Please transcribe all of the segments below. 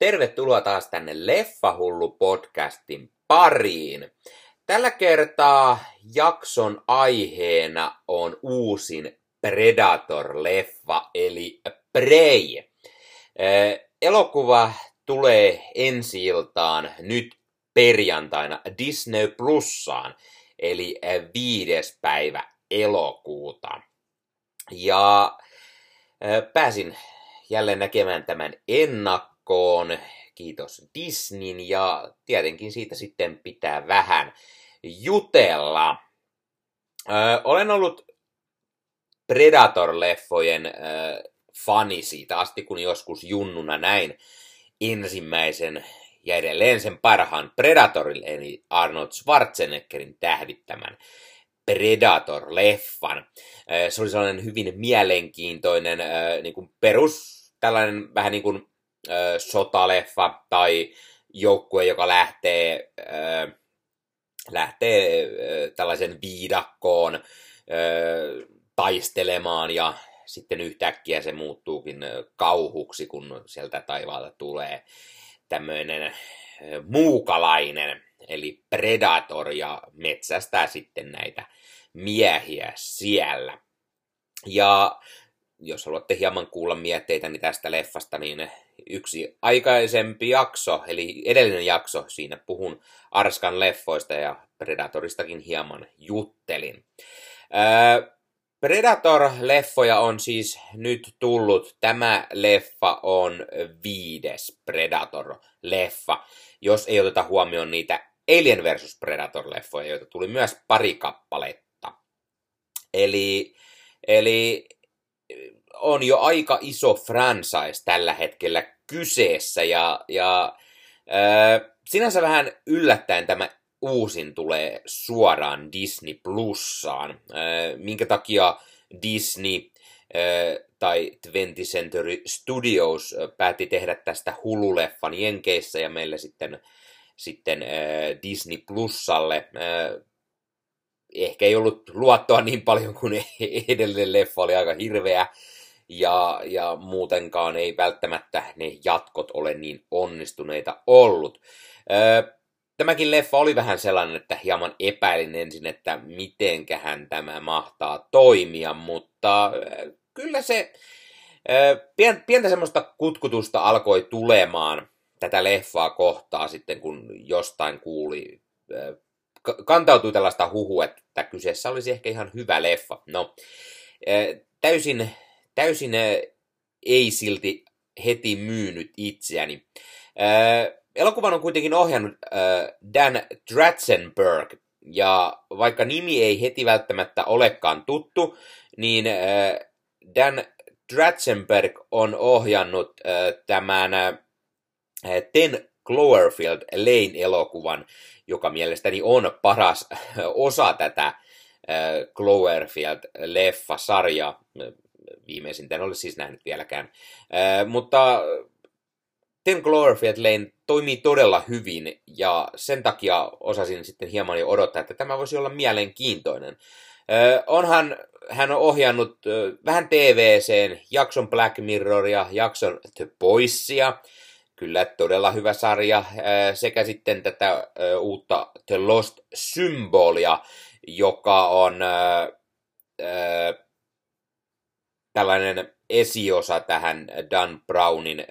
Tervetuloa taas tänne Leffahullu podcastin pariin. Tällä kertaa jakson aiheena on uusin Predator-leffa, eli Prey. Elokuva tulee ensi iltaan nyt perjantaina Disney Plussaan, eli viides päivä elokuuta. Ja pääsin jälleen näkemään tämän ennakkoon. Kiitos Disneyn ja tietenkin siitä sitten pitää vähän jutella. Ö, olen ollut Predator-leffojen ö, fani siitä asti, kun joskus junnuna näin ensimmäisen ja edelleen sen parhaan Predatorin, eli Arnold Schwarzeneggerin tähdittämän Predator-leffan. Se oli sellainen hyvin mielenkiintoinen niin kuin perus, tällainen vähän niin kuin sotaleffa tai joukkue, joka lähtee, lähtee tällaisen viidakkoon taistelemaan ja sitten yhtäkkiä se muuttuukin kauhuksi, kun sieltä taivaalta tulee tämmöinen muukalainen, eli predator, ja metsästää sitten näitä miehiä siellä. Ja jos haluatte hieman kuulla mietteitäni tästä leffasta, niin yksi aikaisempi jakso, eli edellinen jakso, siinä puhun Arskan leffoista ja Predatoristakin hieman juttelin. Predator-leffoja on siis nyt tullut. Tämä leffa on viides Predator-leffa, jos ei oteta huomioon niitä Alien vs. Predator-leffoja, joita tuli myös pari kappaletta. Eli, eli on jo aika iso franchise tällä hetkellä kyseessä ja, ja äh, sinänsä vähän yllättäen tämä uusin tulee suoraan Disney Plussaan. Äh, minkä takia Disney äh, tai 20th Century Studios päätti tehdä tästä hululeffan Jenkeissä ja meille sitten, sitten Disney Plussalle. Ehkä ei ollut luottoa niin paljon kuin edellinen leffa oli aika hirveä ja, ja muutenkaan ei välttämättä ne jatkot ole niin onnistuneita ollut. Öö, tämäkin leffa oli vähän sellainen, että hieman epäilin ensin, että mitenkähän tämä mahtaa toimia, mutta kyllä se pientä semmoista kutkutusta alkoi tulemaan tätä leffaa kohtaa sitten, kun jostain kuuli, kantautui tällaista huhua, että kyseessä olisi ehkä ihan hyvä leffa. No, täysin täysin ei silti heti myynyt itseäni. Elokuvan on kuitenkin ohjannut Dan Dratzenberg, ja vaikka nimi ei heti välttämättä olekaan tuttu, niin Dan Dratzenberg on ohjannut tämän Ten Cloverfield Lane-elokuvan, joka mielestäni on paras osa tätä Cloverfield-leffasarjaa viimeisintä en ole siis nähnyt vieläkään. Äh, mutta Ten Cloverfield Lane toimii todella hyvin ja sen takia osasin sitten hieman jo odottaa, että tämä voisi olla mielenkiintoinen. Äh, onhan hän on ohjannut äh, vähän TVCen, jakson Black Mirroria, jakson The Boysia, kyllä todella hyvä sarja, sekä sitten tätä uutta The Lost Symbolia, joka on tällainen esiosa tähän Dan Brownin äh,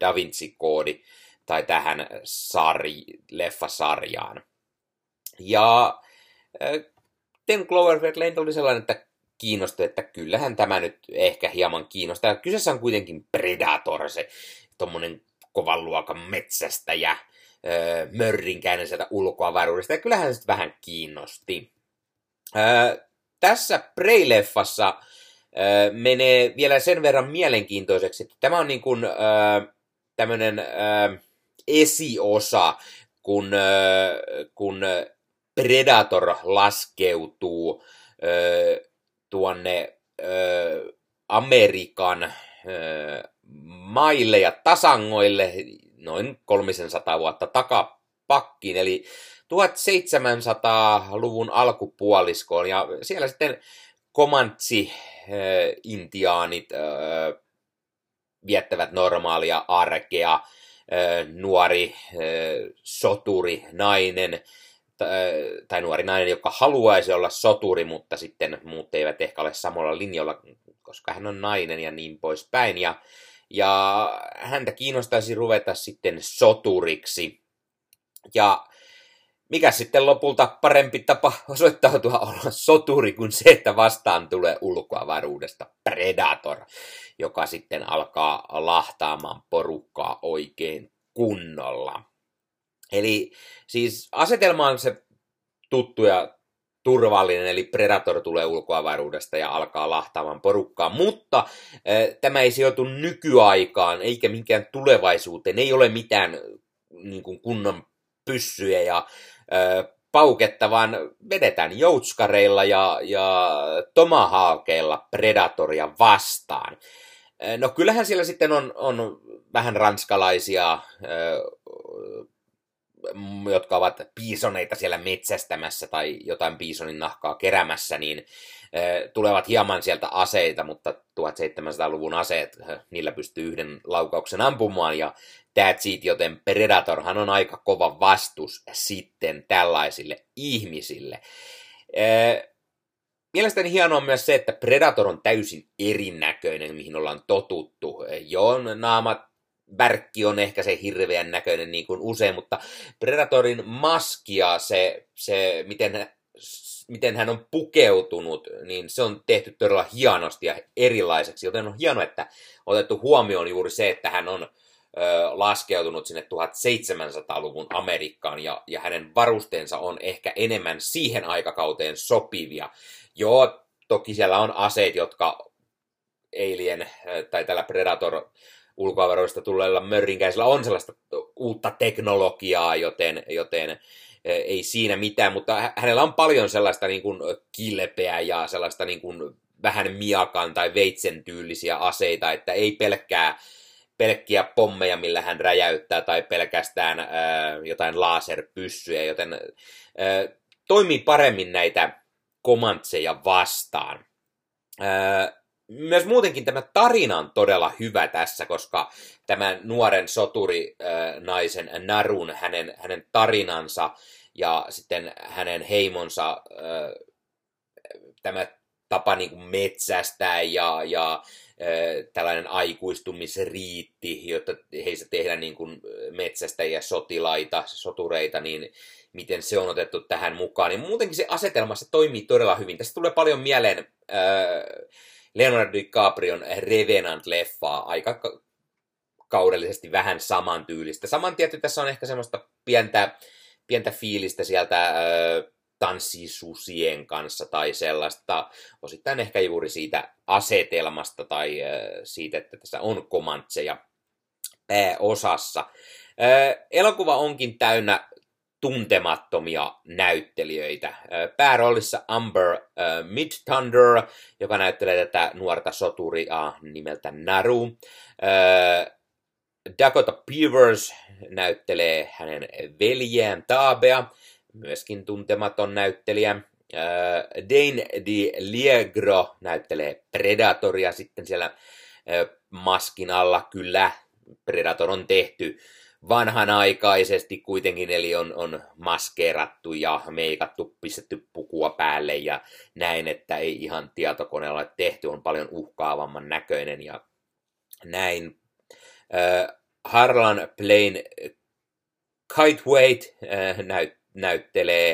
Da Vinci-koodi tai tähän sari, leffasarjaan. Ja äh, Ten Cloverfield Lane oli sellainen, että kiinnosti, että kyllähän tämä nyt ehkä hieman kiinnostaa. Kyseessä on kuitenkin Predator, se tommonen kovan luokan metsästäjä, äh, mörrinkäinen sieltä ulkoavaruudesta, ja kyllähän se vähän kiinnosti. Äh, tässä Prey-leffassa menee vielä sen verran mielenkiintoiseksi, että tämä on niin kuin tämmöinen esiosa, kun, kun Predator laskeutuu tuonne Amerikan maille ja tasangoille noin 300 vuotta takapakkiin, eli 1700-luvun alkupuoliskoon, ja siellä sitten Comanche-intiaanit viettävät normaalia arkea nuori soturi nainen, tai nuori nainen, joka haluaisi olla soturi, mutta sitten muut eivät ehkä ole samalla linjalla, koska hän on nainen ja niin poispäin. Ja, ja häntä kiinnostaisi ruveta sitten soturiksi. Ja mikä sitten lopulta parempi tapa osoittautua olla soturi kuin se, että vastaan tulee ulkoavaruudesta Predator, joka sitten alkaa lahtaamaan porukkaa oikein kunnolla. Eli siis asetelma on se tuttu ja turvallinen, eli Predator tulee ulkoavaruudesta ja alkaa lahtaamaan porukkaa, mutta äh, tämä ei sijoitu nykyaikaan eikä minkään tulevaisuuteen, ei ole mitään niin kuin kunnon pyssyjä ja pauketta, vaan vedetään joutskareilla ja, ja tomahawkeilla Predatoria vastaan. No kyllähän siellä sitten on, on vähän ranskalaisia jotka ovat piisoneita siellä metsästämässä tai jotain piisonin nahkaa kerämässä, niin tulevat hieman sieltä aseita, mutta 1700-luvun aseet, niillä pystyy yhden laukauksen ampumaan ja that's it, joten Predatorhan on aika kova vastus sitten tällaisille ihmisille. Mielestäni hienoa on myös se, että Predator on täysin erinäköinen, mihin ollaan totuttu. Joo, naamat värkki on ehkä se hirveän näköinen niin kuin usein, mutta Predatorin maskia, se, se miten, miten hän on pukeutunut, niin se on tehty todella hienosti ja erilaiseksi, joten on hienoa, että otettu huomioon juuri se, että hän on ö, laskeutunut sinne 1700-luvun Amerikkaan ja, ja hänen varusteensa on ehkä enemmän siihen aikakauteen sopivia. Joo, toki siellä on aseet, jotka Alien tai tällä Predator ulkoavaroista tulleilla mörrinkäisillä on sellaista uutta teknologiaa, joten, joten e, ei siinä mitään, mutta hänellä on paljon sellaista niin kuin kilpeä ja sellaista niin kuin vähän miakan tai veitsen tyylisiä aseita, että ei pelkkää pelkkiä pommeja, millä hän räjäyttää, tai pelkästään ää, jotain laserpyssyjä, joten ää, toimii paremmin näitä komantseja vastaan. Ää, myös muutenkin tämä tarina on todella hyvä tässä, koska tämä nuoren soturi naisen Narun, hänen, hänen tarinansa ja sitten hänen heimonsa tämä tapa niin kuin metsästää ja, ja tällainen aikuistumisriitti, jotta heistä tehdään niin kuin metsästäjiä, sotilaita, sotureita, niin miten se on otettu tähän mukaan. Niin muutenkin se asetelma se toimii todella hyvin. Tästä tulee paljon mieleen äh, Leonardo DiCaprion Revenant-leffaa aika kaudellisesti vähän samantyylistä. Saman tietty tässä on ehkä semmoista pientä, pientä fiilistä sieltä ö, kanssa tai sellaista, osittain ehkä juuri siitä asetelmasta tai ö, siitä, että tässä on komantseja pääosassa. Ö, elokuva onkin täynnä tuntemattomia näyttelijöitä. Pääroolissa Amber Mid Thunder, joka näyttelee tätä nuorta soturia nimeltä Naru. Dakota Peavers näyttelee hänen veljeään Taabea, myöskin tuntematon näyttelijä. Dane Di Liegro näyttelee Predatoria sitten siellä maskin alla. Kyllä, Predator on tehty vanhanaikaisesti kuitenkin, eli on, on maskeerattu ja meikattu, pistetty pukua päälle ja näin, että ei ihan tietokoneella tehty, on paljon uhkaavamman näköinen ja näin. Äh, Harlan Plain Kiteweight äh, näyt, näyttelee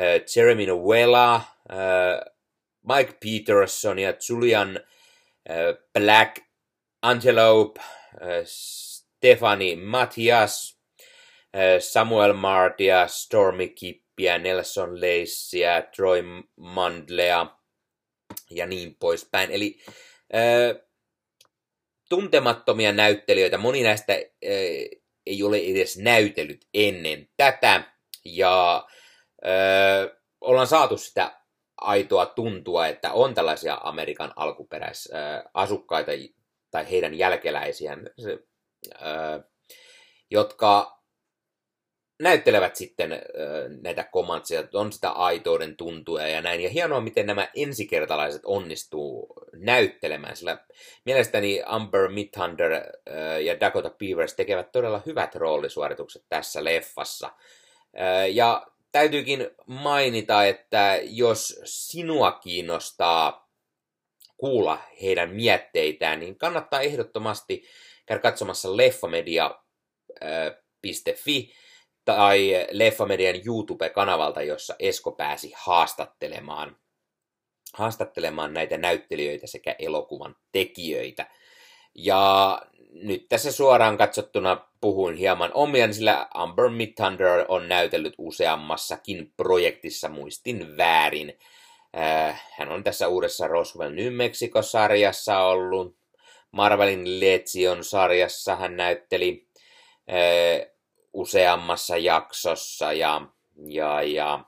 äh, Jeremy Noella, äh, Mike Peterson ja Julian äh, Black Antelope, äh, Stefani Matias, eh, Samuel Martia, Stormy Kippiä, Nelson Laceyä, Troy Mandlea ja niin poispäin. Eli äh, tuntemattomia näyttelijöitä, moni näistä äh, ei ole edes näytellyt ennen tätä, ja ollaan saatu sitä aitoa tuntua, että on tällaisia Amerikan alkuperäisasukkaita tai heidän jälkeläisiään. Jotka näyttelevät sitten näitä komantseja, on sitä aitouden tuntua ja näin. Ja hienoa, miten nämä ensikertalaiset onnistuu näyttelemään, sillä mielestäni Amber Midthunder äh, ja Dakota Beavers tekevät todella hyvät roolisuoritukset tässä leffassa. Ja täytyykin mainita, että jos sinua kiinnostaa kuulla heidän mietteitään, niin kannattaa ehdottomasti käydä katsomassa leffamedia.fi tai Leffamedian YouTube-kanavalta, jossa Esko pääsi haastattelemaan, haastattelemaan näitä näyttelijöitä sekä elokuvan tekijöitä. Ja nyt tässä suoraan katsottuna puhuin hieman omia, sillä Amber Midthunder on näytellyt useammassakin projektissa muistin väärin. Hän on tässä uudessa Roswell New Mexico-sarjassa ollut. Marvelin Legion-sarjassa hän näytteli äh, useammassa jaksossa ja, ja, ja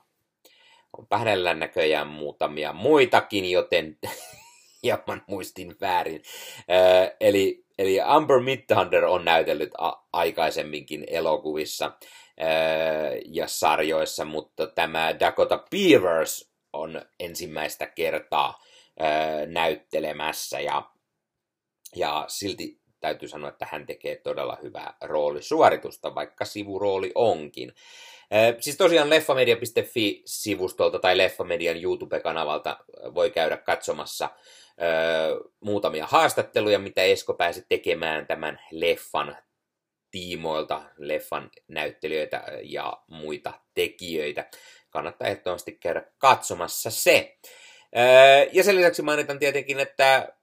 on hänellä näköjään muutamia muitakin, joten hieman muistin väärin. Äh, eli, eli Amber Midthunder on näytellyt a- aikaisemminkin elokuvissa äh, ja sarjoissa, mutta tämä Dakota Beavers on ensimmäistä kertaa äh, näyttelemässä ja, ja silti täytyy sanoa, että hän tekee todella hyvää roolisuoritusta, vaikka sivurooli onkin. Siis tosiaan leffamedia.fi-sivustolta tai Leffamedian YouTube-kanavalta voi käydä katsomassa muutamia haastatteluja, mitä Esko pääsi tekemään tämän leffan tiimoilta, leffan näyttelijöitä ja muita tekijöitä. Kannattaa ehdottomasti käydä katsomassa se. Ja sen lisäksi mainitan tietenkin, että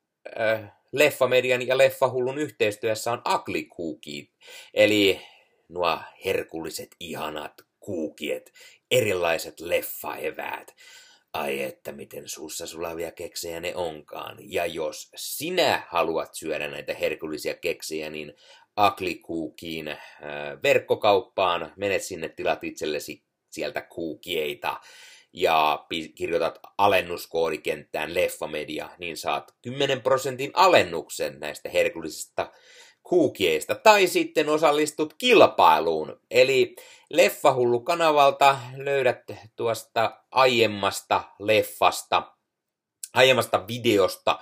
Leffamedian ja Leffahullun yhteistyössä on Ugly Cookie, eli nuo herkulliset, ihanat kuukiet, erilaiset leffaeväät. Ai että miten suussa sulavia keksejä ne onkaan. Ja jos sinä haluat syödä näitä herkullisia keksejä, niin Cookiin äh, verkkokauppaan, menet sinne, tilat itsellesi sieltä kuukieita ja kirjoitat alennuskoodikenttään Leffamedia, niin saat 10 prosentin alennuksen näistä herkullisista kuukieista. Tai sitten osallistut kilpailuun. Eli Leffahullu-kanavalta löydät tuosta aiemmasta leffasta, aiemmasta videosta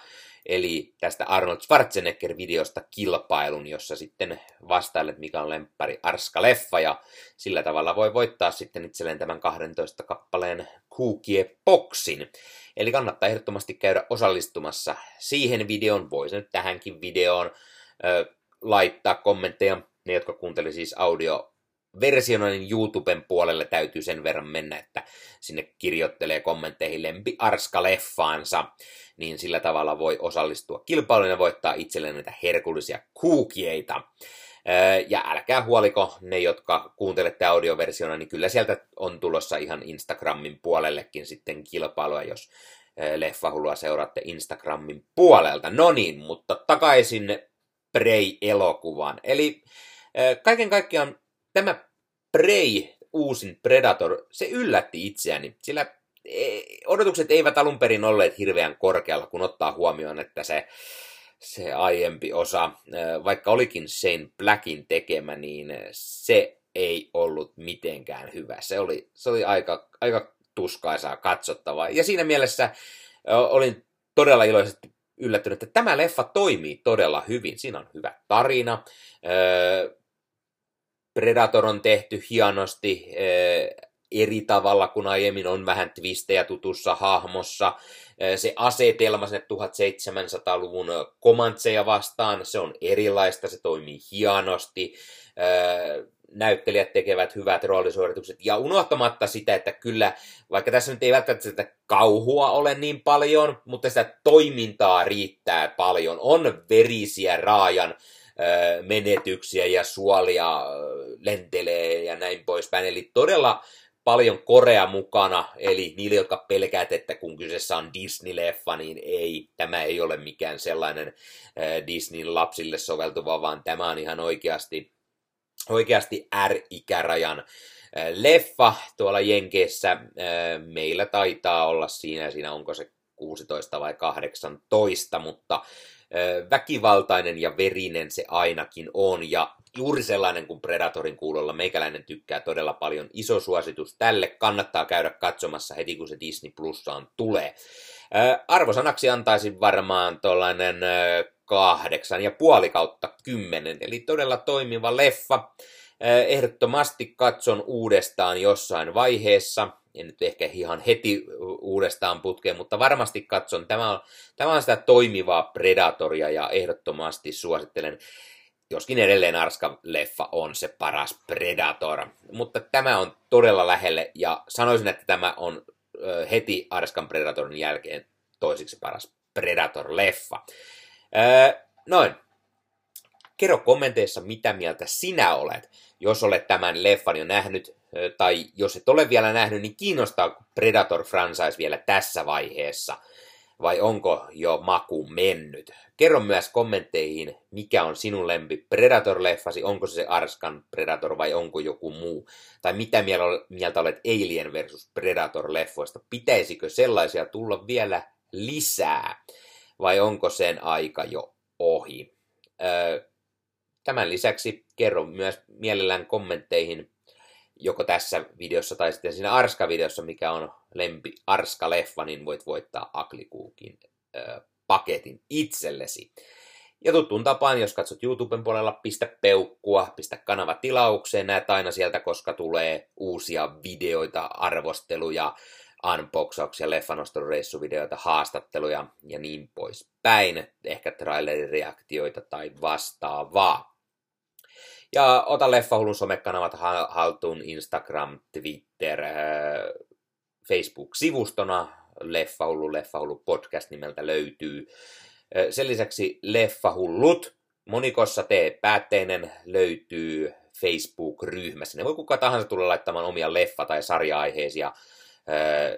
Eli tästä Arnold Schwarzenegger-videosta kilpailun, jossa sitten vastailet, mikä on lemppari Arska Leffa, ja sillä tavalla voi voittaa sitten itselleen tämän 12 kappaleen Kuukie-boksin. Eli kannattaa ehdottomasti käydä osallistumassa siihen videoon, voisi nyt tähänkin videoon ö, laittaa kommentteja, ne jotka kuuntelivat siis audio versiona niin YouTuben puolelle täytyy sen verran mennä, että sinne kirjoittelee kommentteihin lempi Arska-leffaansa, niin sillä tavalla voi osallistua kilpailuun ja voittaa itselleen näitä herkullisia kuukieita. Ja älkää huoliko ne, jotka kuuntelette audioversiona, niin kyllä sieltä on tulossa ihan Instagramin puolellekin sitten kilpailua, jos leffahullua seuraatte Instagramin puolelta. No niin, mutta takaisin Prey-elokuvaan. Eli kaiken kaikkiaan tämä Prey, uusin Predator, se yllätti itseäni, sillä e, odotukset eivät alun perin olleet hirveän korkealla, kun ottaa huomioon, että se, se aiempi osa, vaikka olikin Shane Blackin tekemä, niin se ei ollut mitenkään hyvä. Se oli, se oli aika, aika tuskaisaa katsottavaa. Ja siinä mielessä olin todella iloisesti yllättynyt, että tämä leffa toimii todella hyvin. Siinä on hyvä tarina. Predator on tehty hienosti eri tavalla kuin aiemmin on vähän twistejä tutussa hahmossa. Se asetelma sinne 1700-luvun komantseja vastaan, se on erilaista, se toimii hienosti. Näyttelijät tekevät hyvät roolisuoritukset. Ja unohtamatta sitä, että kyllä, vaikka tässä nyt ei välttämättä sitä kauhua ole niin paljon, mutta sitä toimintaa riittää paljon. On verisiä raajan menetyksiä ja suolia lentelee ja näin poispäin. Eli todella paljon korea mukana, eli niille, jotka pelkäät, että kun kyseessä on Disney-leffa, niin ei, tämä ei ole mikään sellainen Disneyn lapsille soveltuva, vaan tämä on ihan oikeasti, oikeasti R-ikärajan leffa tuolla Jenkeissä. Meillä taitaa olla siinä, siinä onko se 16 vai 18, mutta Väkivaltainen ja verinen se ainakin on, ja juuri sellainen kuin Predatorin kuulolla meikäläinen tykkää todella paljon. Iso suositus tälle, kannattaa käydä katsomassa heti kun se Disney Plussaan tulee. Arvosanaksi antaisin varmaan tuollainen kahdeksan ja puoli kautta kymmenen, eli todella toimiva leffa. Ehdottomasti katson uudestaan jossain vaiheessa, en nyt ehkä ihan heti uudestaan putkeen, mutta varmasti katson. Tämä on, tämä on sitä toimivaa Predatoria ja ehdottomasti suosittelen, joskin edelleen Arska-leffa on se paras Predator. Mutta tämä on todella lähelle ja sanoisin, että tämä on heti Arskan Predatorin jälkeen toisiksi paras Predator-leffa. noin. Kerro kommenteissa, mitä mieltä sinä olet. Jos olet tämän leffan jo nähnyt, tai jos et ole vielä nähnyt, niin kiinnostaa Predator franchise vielä tässä vaiheessa? Vai onko jo maku mennyt? Kerro myös kommentteihin, mikä on sinun lempi Predator-leffasi, onko se se Arskan Predator vai onko joku muu? Tai mitä mieltä olet Alien versus Predator-leffoista? Pitäisikö sellaisia tulla vielä lisää? Vai onko sen aika jo ohi? Tämän lisäksi kerro myös mielellään kommentteihin joko tässä videossa tai sitten siinä Arska-videossa, mikä on lempi Arska-leffa, niin voit voittaa Aklikuukin paketin itsellesi. Ja tuttuun tapaan, jos katsot YouTuben puolella, pistä peukkua, pistä kanava tilaukseen, näet aina sieltä, koska tulee uusia videoita, arvosteluja, unboxauksia, leffanostoreissuvideoita, haastatteluja ja niin poispäin. Ehkä trailerireaktioita tai vastaavaa. Ja ota Leffahulun somekanavat haltuun Instagram, Twitter, äh, Facebook-sivustona. Leffahullu, Leffahullu podcast nimeltä löytyy. Äh, sen lisäksi Leffahullut, monikossa tee päätteinen löytyy Facebook-ryhmässä. Ne voi kuka tahansa tulla laittamaan omia leffa- tai sarja-aiheisia äh,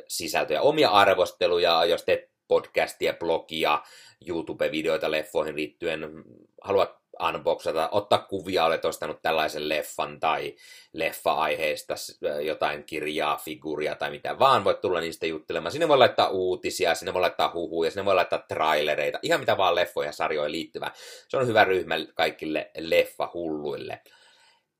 sisältöjä, omia arvosteluja, jos teet podcastia, blogia, YouTube-videoita leffoihin liittyen, haluat unboxata, ottaa kuvia, olet ostanut tällaisen leffan tai leffa-aiheesta jotain kirjaa, figuria tai mitä vaan, voit tulla niistä juttelemaan. Sinne voi laittaa uutisia, sinne voi laittaa huhuja, sinne voi laittaa trailereita, ihan mitä vaan leffoja sarjoihin liittyvää. Se on hyvä ryhmä kaikille leffahulluille.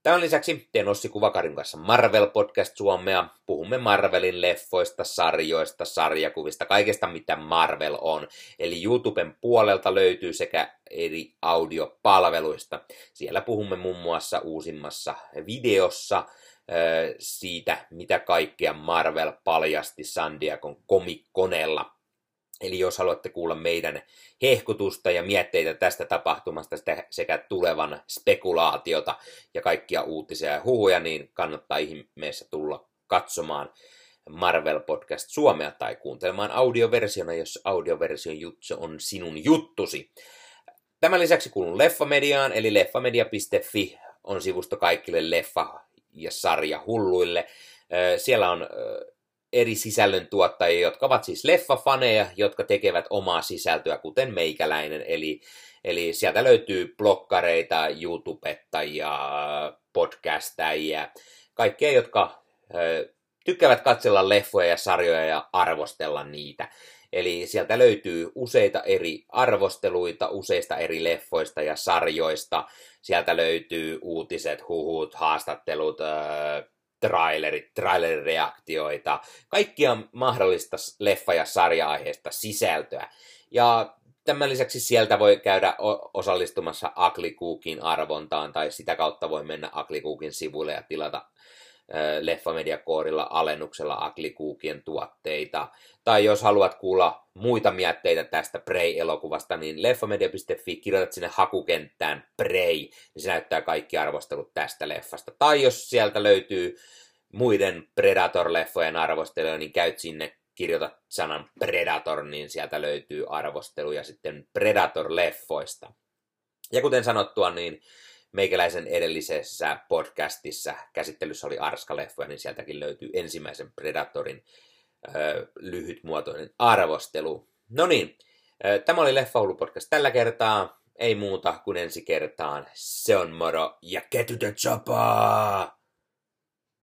Tämän lisäksi teen Ossi Kuvakarin kanssa Marvel-podcast Suomea. Puhumme Marvelin leffoista, sarjoista, sarjakuvista, kaikesta mitä Marvel on. Eli YouTuben puolelta löytyy sekä eri audiopalveluista. Siellä puhumme muun muassa uusimmassa videossa siitä, mitä kaikkea Marvel paljasti San Diegon komikkoneella Eli jos haluatte kuulla meidän hehkutusta ja mietteitä tästä tapahtumasta sekä tulevan spekulaatiota ja kaikkia uutisia ja huhuja, niin kannattaa ihmeessä tulla katsomaan Marvel Podcast Suomea tai kuuntelemaan audioversiona, jos audioversion juttu on sinun juttusi. Tämän lisäksi kuulun Leffamediaan, eli leffamedia.fi on sivusto kaikille leffa- ja sarjahulluille. Siellä on eri sisällöntuottajia, jotka ovat siis leffafaneja, jotka tekevät omaa sisältöä, kuten meikäläinen. Eli, eli sieltä löytyy blokkareita, YouTubettajia, podcastajia, kaikkea, jotka ö, tykkäävät katsella leffoja ja sarjoja ja arvostella niitä. Eli sieltä löytyy useita eri arvosteluita useista eri leffoista ja sarjoista. Sieltä löytyy uutiset, huhut, haastattelut, trailerit, trailerireaktioita, kaikkia mahdollista leffa- ja sarja-aiheesta sisältöä. Ja tämän lisäksi sieltä voi käydä osallistumassa Aklikuukin arvontaan, tai sitä kautta voi mennä Aklikuukin sivuille ja tilata Leffamediakoodilla alennuksella Aklikuukien tuotteita. Tai jos haluat kuulla muita mietteitä tästä Prey-elokuvasta, niin leffamedia.fi kirjoitat sinne hakukenttään Prey, niin se näyttää kaikki arvostelut tästä leffasta. Tai jos sieltä löytyy muiden Predator-leffojen arvosteluja, niin käyt sinne, kirjoitat sanan Predator, niin sieltä löytyy arvosteluja sitten Predator-leffoista. Ja kuten sanottua, niin meikäläisen edellisessä podcastissa käsittelyssä oli Arska-leffoja, niin sieltäkin löytyy ensimmäisen Predatorin ö, lyhytmuotoinen arvostelu. No niin, tämä oli Leffa podcast tällä kertaa. Ei muuta kuin ensi kertaan. Se on moro ja the chopper!